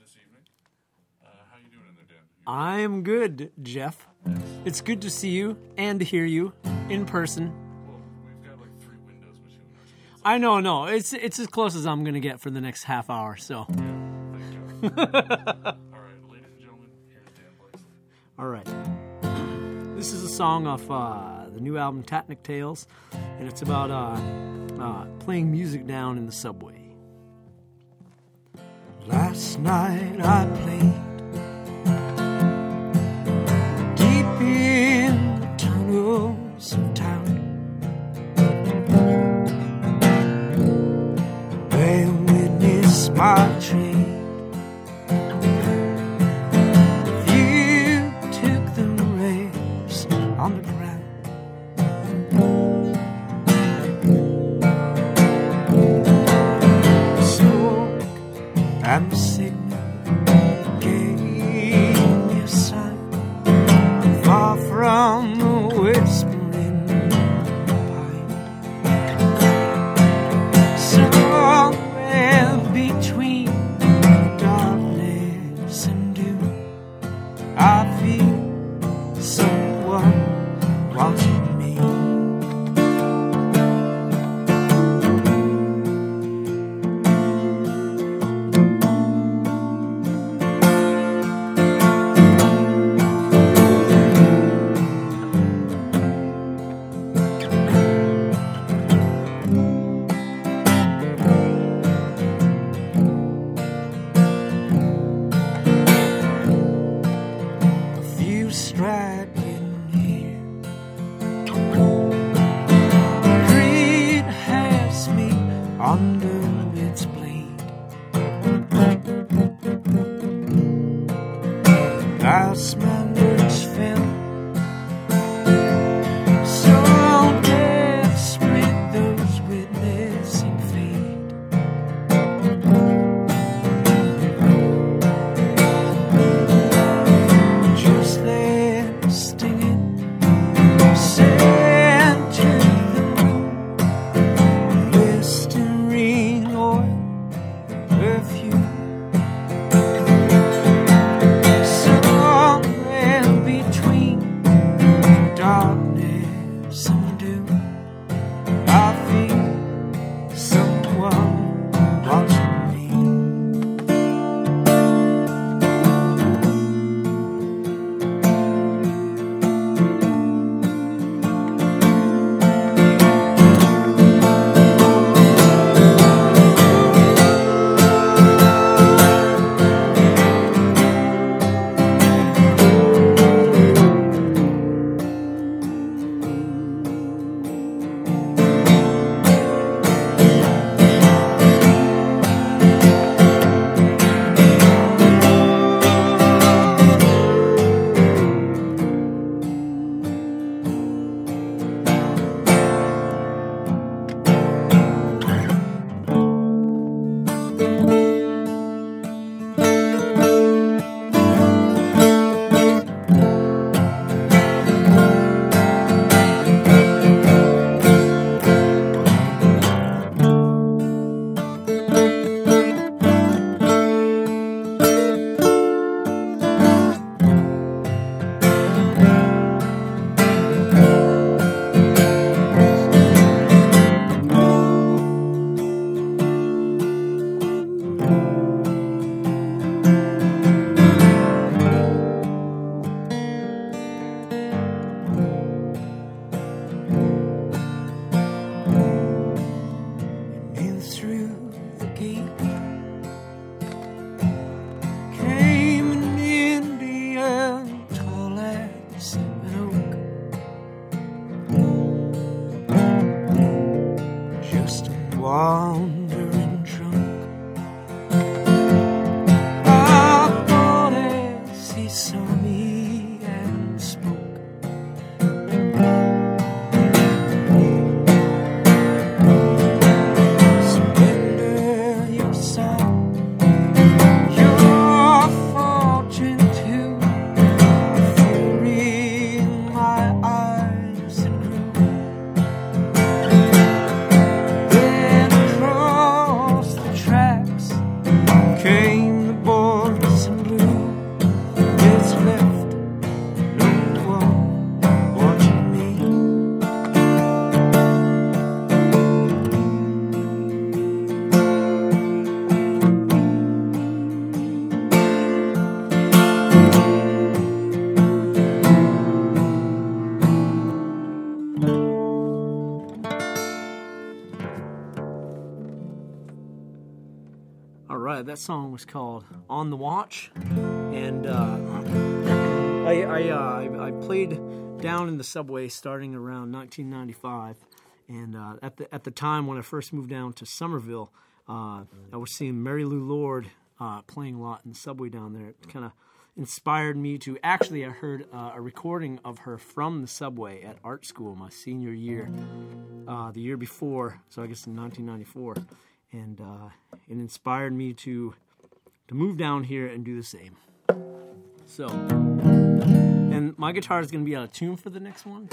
this evening. Uh, how you doing in there, Dan? I'm good, Jeff. It's good to see you and to hear you in person. Well, we've got like three windows between us. I know, no, it's it's as close as I'm gonna get for the next half hour. So, Thank God. All right, ladies and gentlemen, here's Dan all right. This is a song off uh, the new album Tatnic Tales, and it's about uh, uh, playing music down in the subway. Last night I played that song was called "On the Watch," and uh, I I, uh, I played down in the subway starting around 1995, and uh, at the at the time when I first moved down to Somerville, uh, I was seeing Mary Lou Lord uh, playing a lot in the subway down there. It kind of inspired me to actually I heard uh, a recording of her from the subway at art school my senior year, uh, the year before, so I guess in 1994, and uh, it inspired me to to move down here and do the same. So, and my guitar is going to be out of tune for the next one,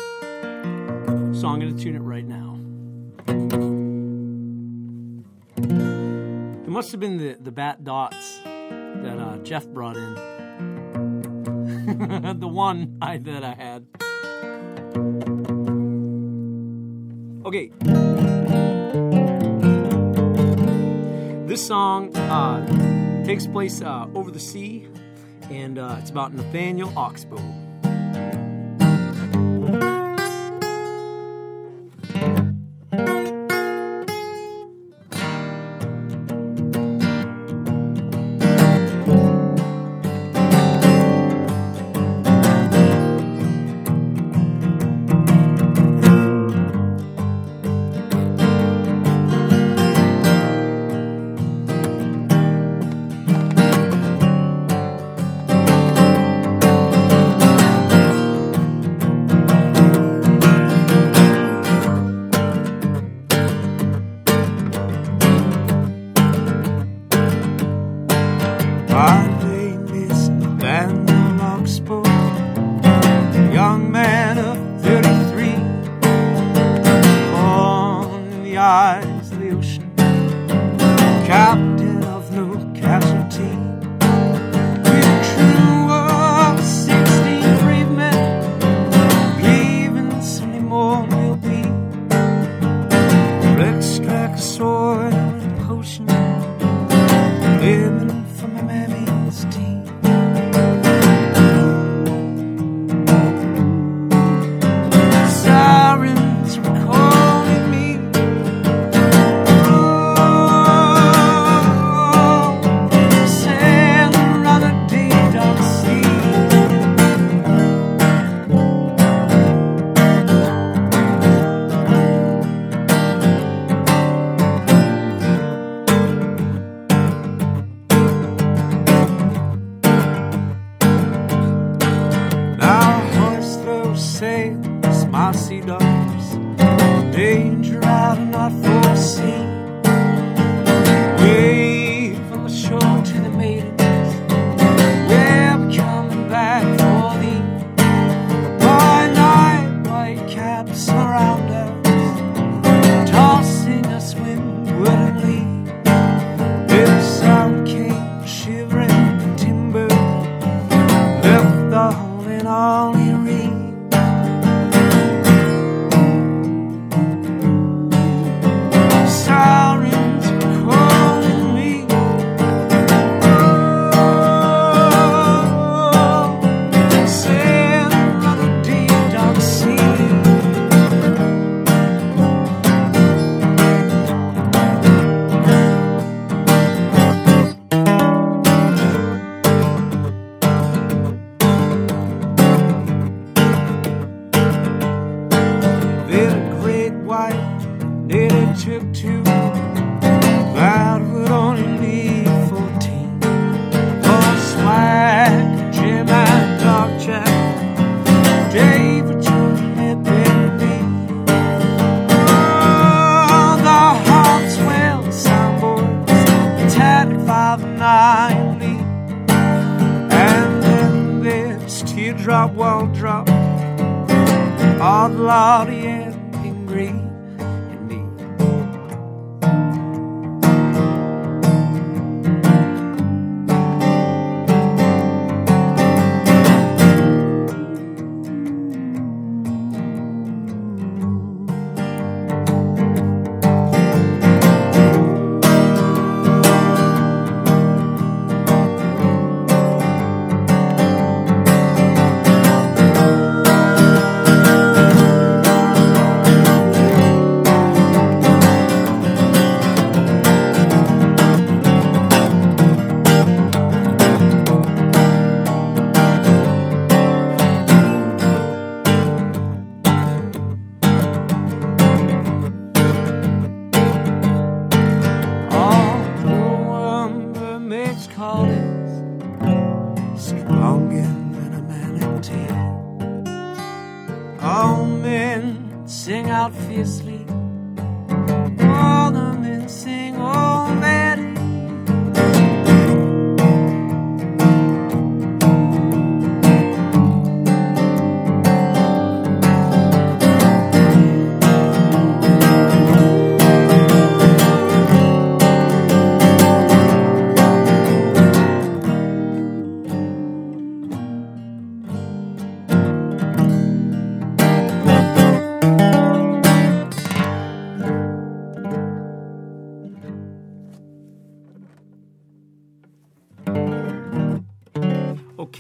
so I'm going to tune it right now. It must have been the, the bat dots that uh, Jeff brought in. the one I, that I had. Okay. This song uh, takes place uh, over the sea, and uh, it's about Nathaniel Oxbow.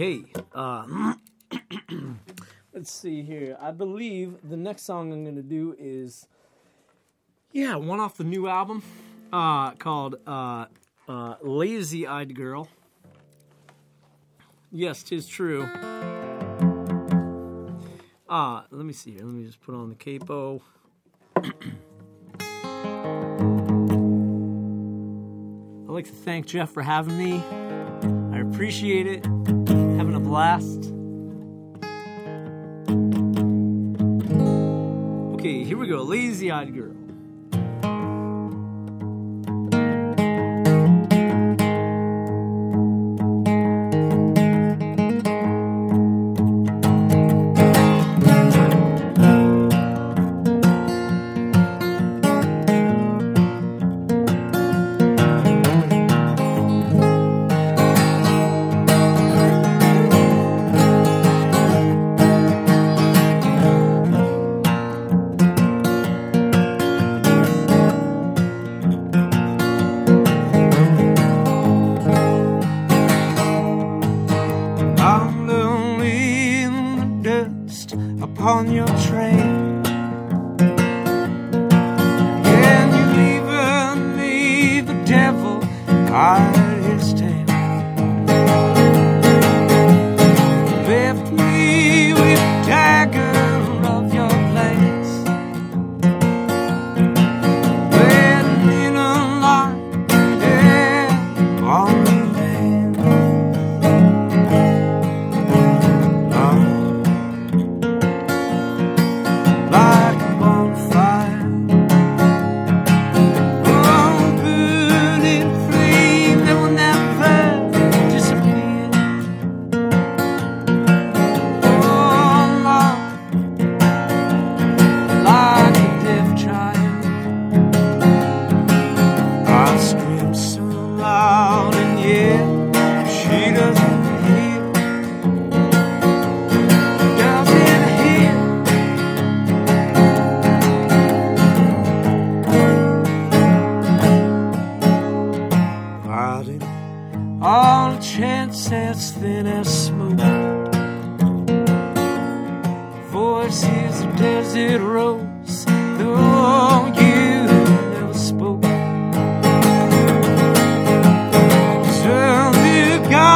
Okay. Uh, let's see here. I believe the next song I'm going to do is, yeah, one off the new album uh, called uh, uh, Lazy Eyed Girl. Yes, tis true. Uh, let me see here. Let me just put on the capo. I'd like to thank Jeff for having me. I appreciate it. Blast. Okay, here we go. Lazy Eyed Girl. Guide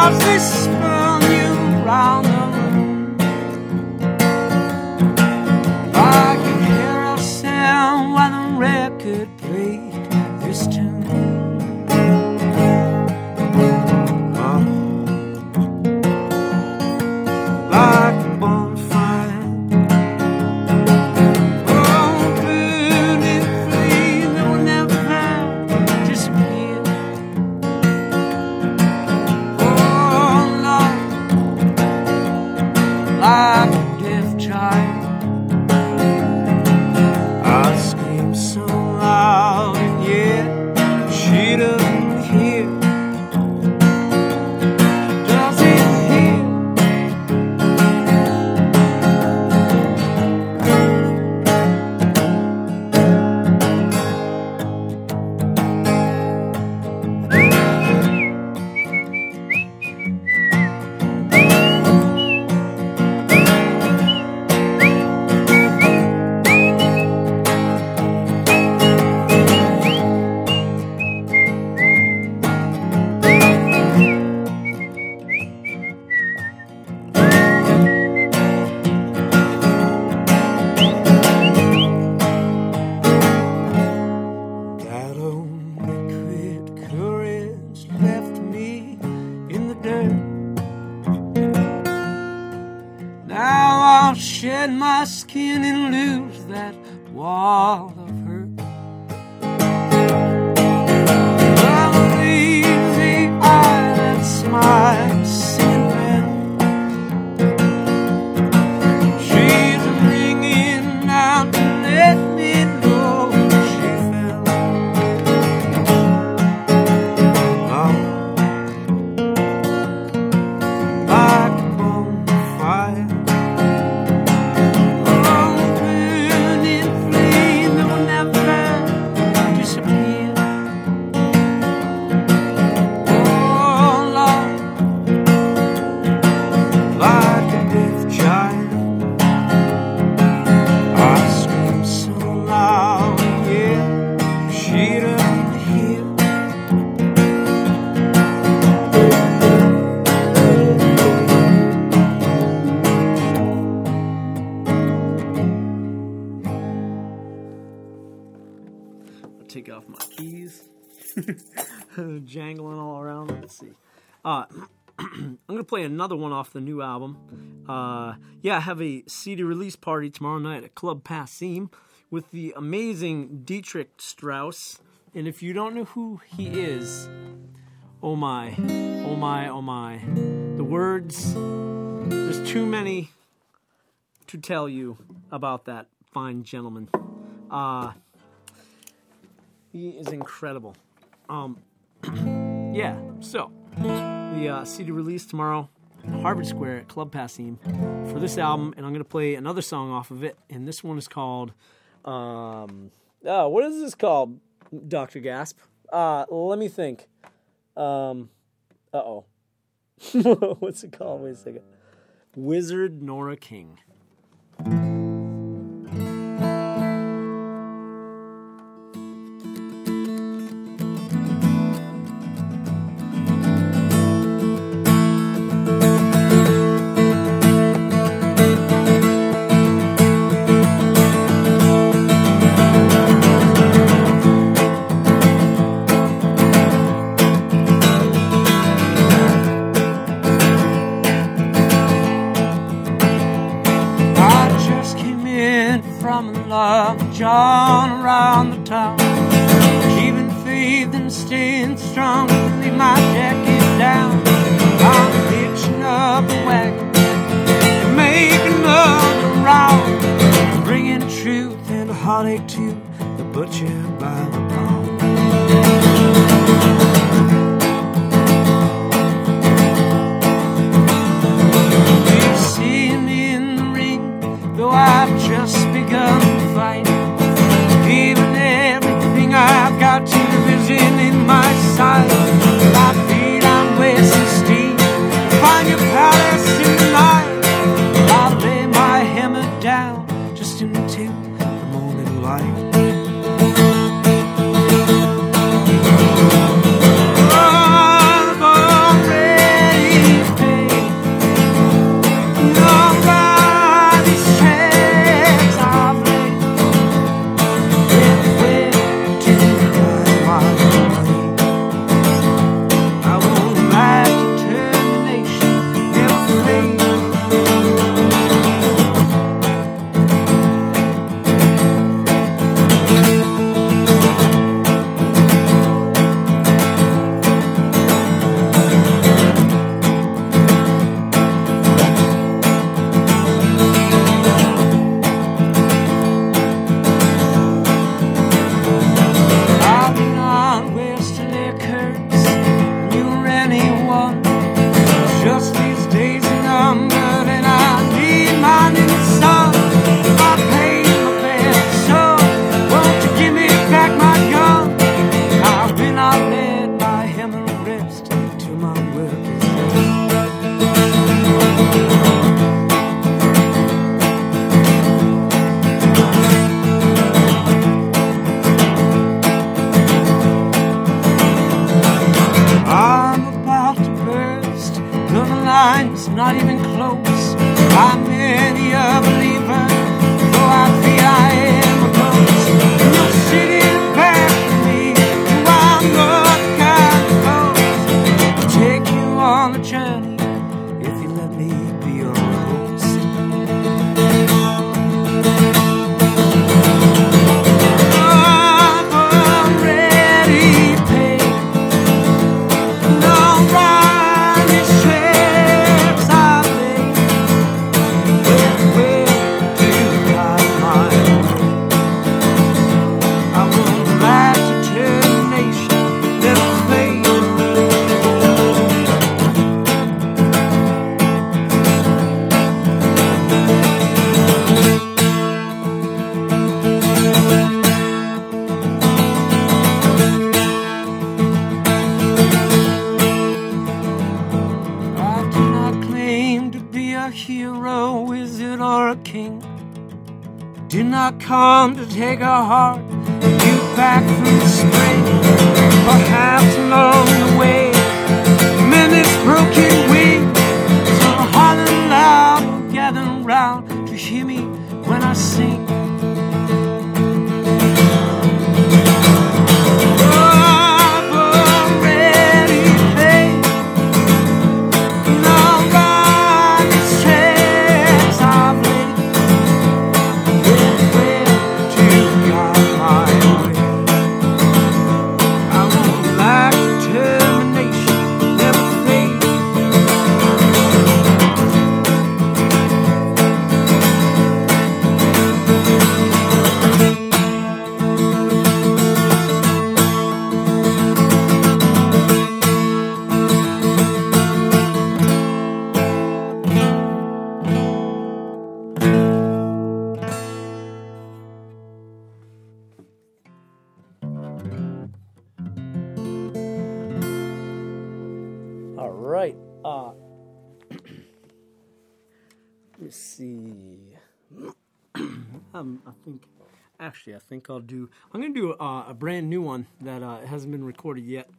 the skin and lose that wall take off my keys. Jangling all around. Let's see. Uh, I'm gonna play another one off the new album. Uh, yeah, I have a CD release party tomorrow night at Club Passim with the amazing Dietrich Strauss. And if you don't know who he is, oh my, oh my, oh my. The words, there's too many to tell you about that fine gentleman. Uh, he is incredible. Um, yeah, so the uh, CD release tomorrow, Harvard Square at Club Passim for this album, and I'm gonna play another song off of it, and this one is called, um, oh, what is this called, Doctor Gasp? Uh, let me think. Um, uh oh, what's it called? Wait a second. Wizard Nora King. Actually, I think I'll do. I'm gonna do uh, a brand new one that uh, hasn't been recorded yet.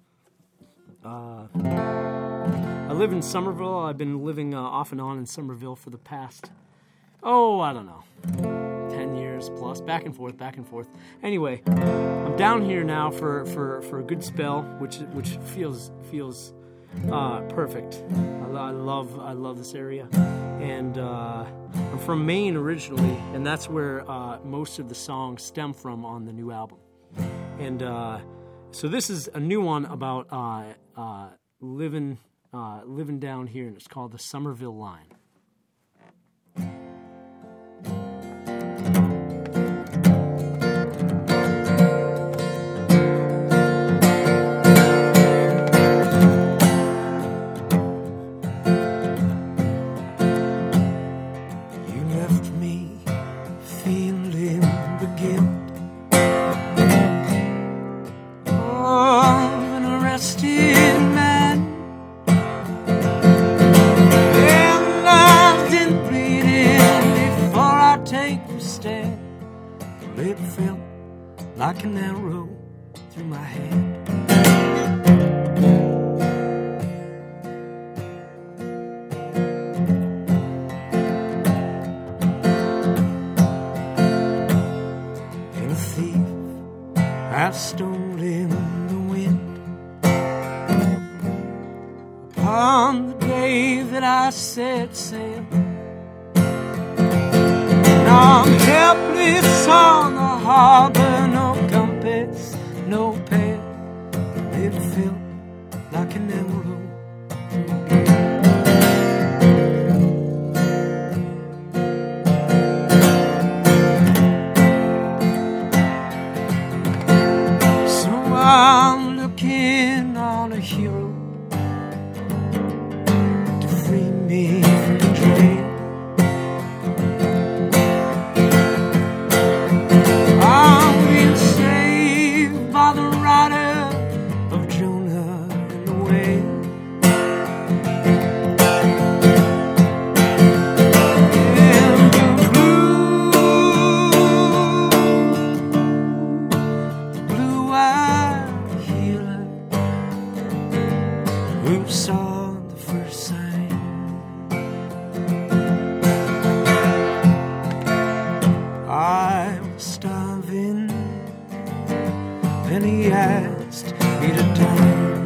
Uh, I live in Somerville. I've been living uh, off and on in Somerville for the past, oh, I don't know, ten years plus, back and forth, back and forth. Anyway, I'm down here now for, for, for a good spell, which which feels feels uh, perfect. I, I love I love this area, and uh, I'm from Maine originally, and that's where uh, most of the songs stem from on the new album. And uh, so this is a new one about uh, uh, living living down here, and it's called the Somerville Line. Set sail. Now I'm helpless on the harbor, no compass, no and he asked me to dine.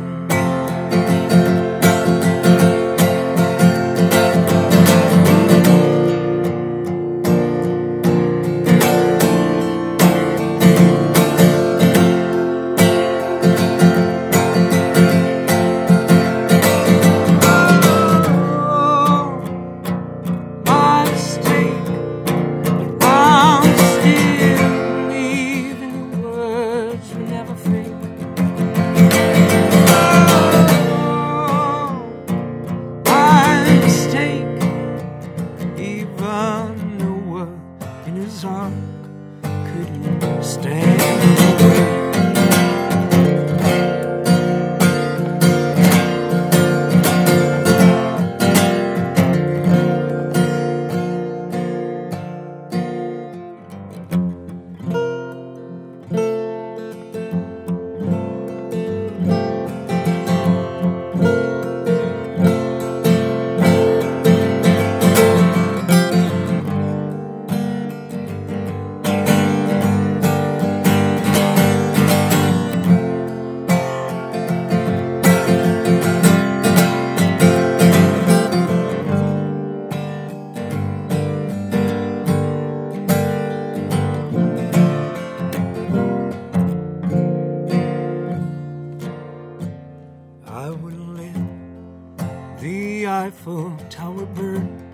Eiffel Tower burned.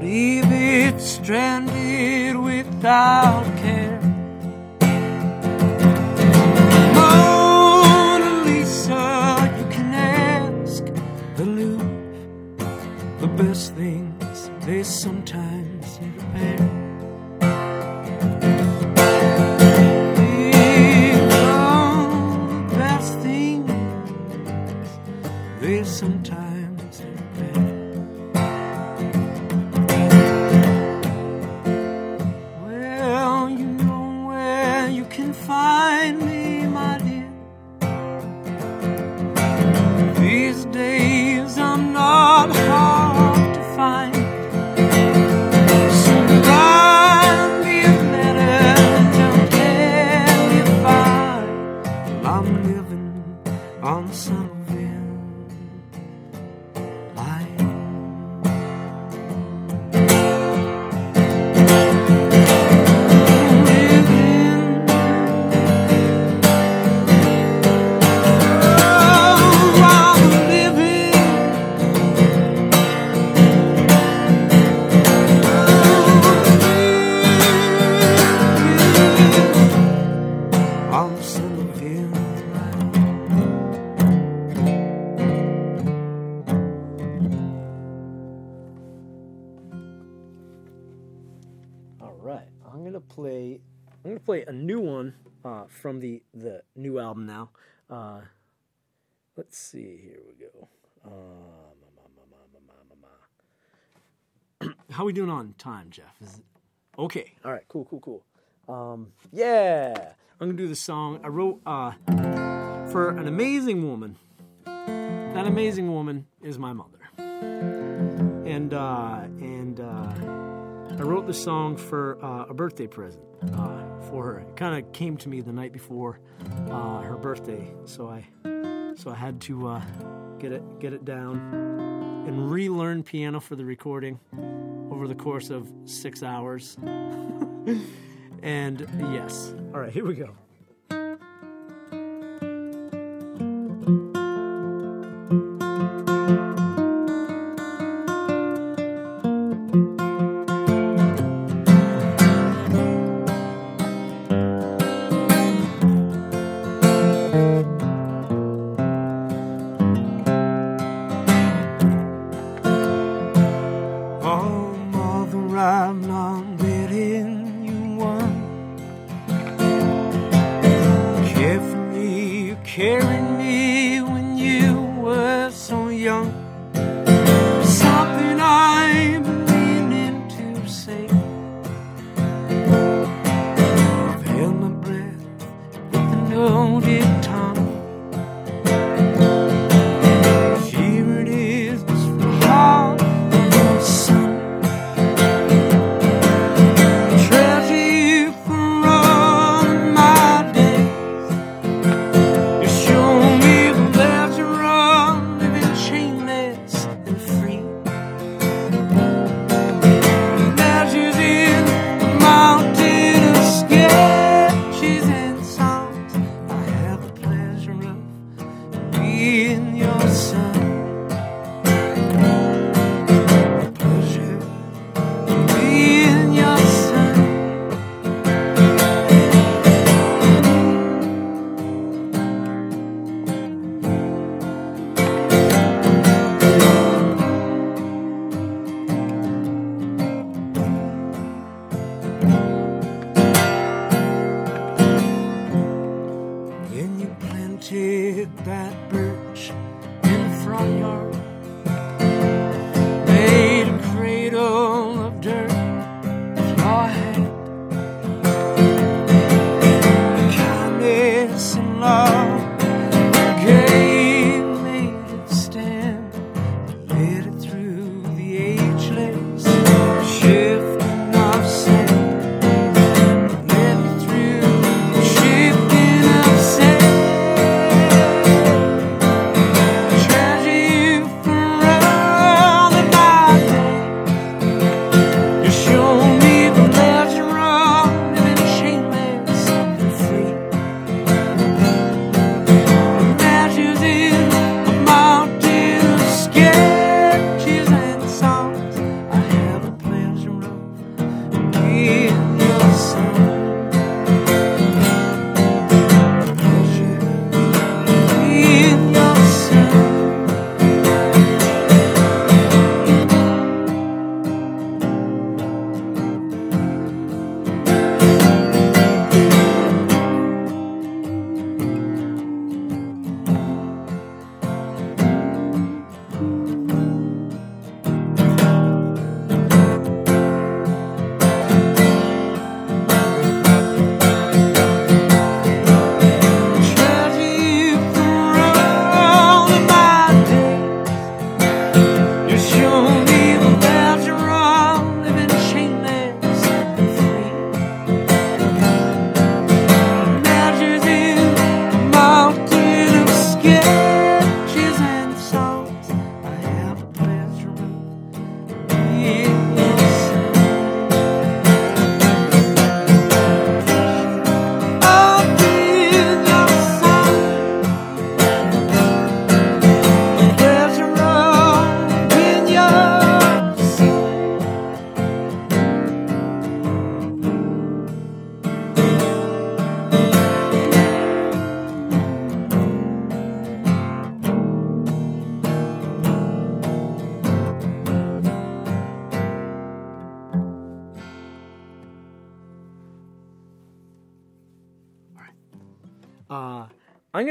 Leave it stranded without living on Somerville from the the new album now. Uh, let's see. Here we go. Ma. How we doing on time, Jeff? Is it okay? All right, cool, cool, cool. Um, yeah, I'm gonna do the song I wrote uh, for an amazing woman. That amazing woman is my mother, and uh, and. Uh, I wrote the song for uh, a birthday present uh, for her. It kind of came to me the night before uh, her birthday, so I so I had to uh, get it get it down and relearn piano for the recording over the course of six hours. and yes, all right, here we go.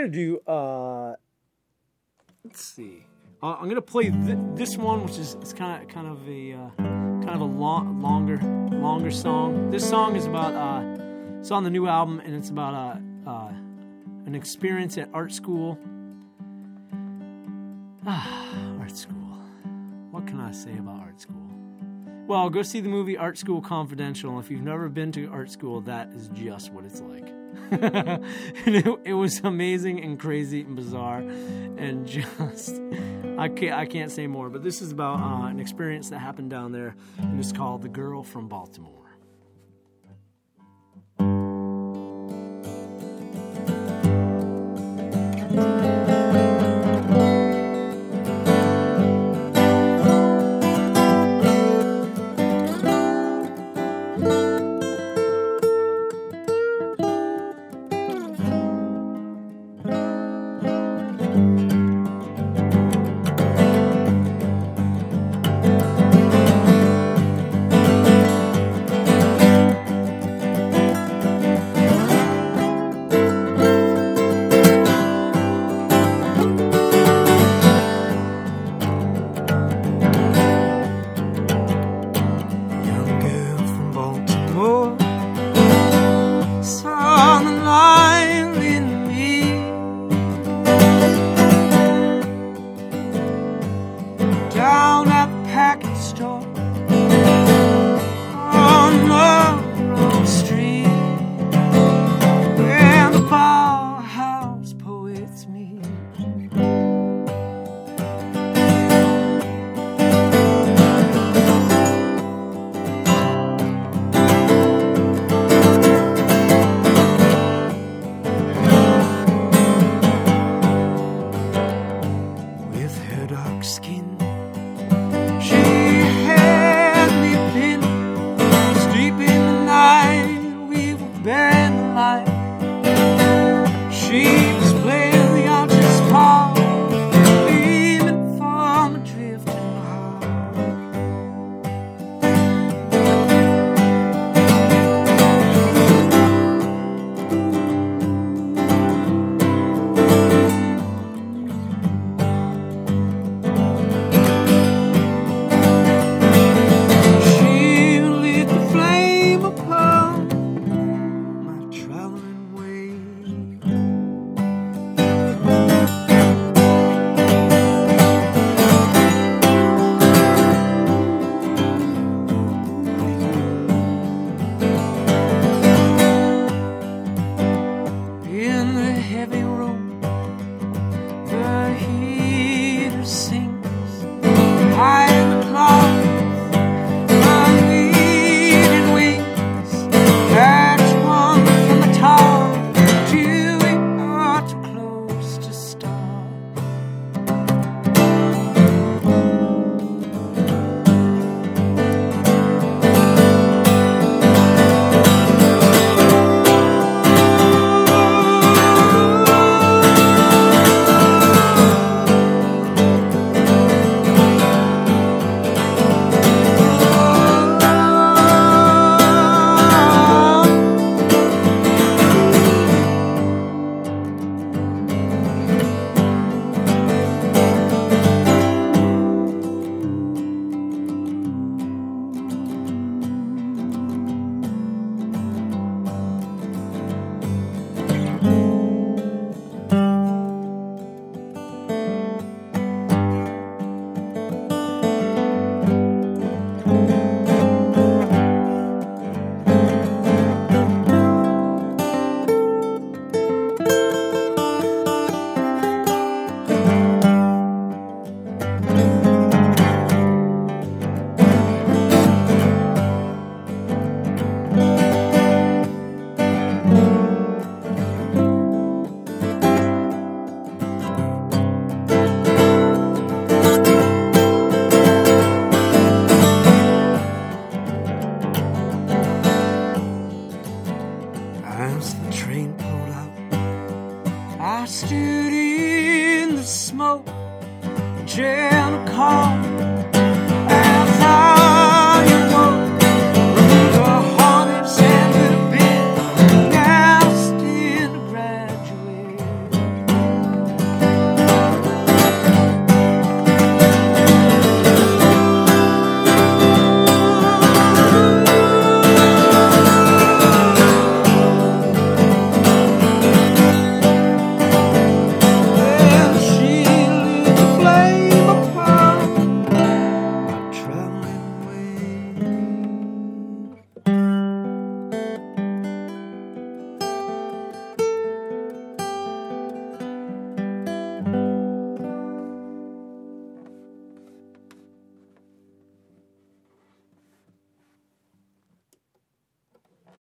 Gonna do. Uh, let's see. Uh, I'm gonna play th- this one, which is it's kind of kind of a uh, kind of a long, longer longer song. This song is about. Uh, it's on the new album, and it's about uh, uh, an experience at art school. Ah, art school. What can I say about art school? Well, go see the movie Art School Confidential. If you've never been to art school, that is just what it's like. it, it was amazing and crazy and bizarre, and just I can't I can't say more. But this is about uh, an experience that happened down there, and it's called "The Girl from Baltimore."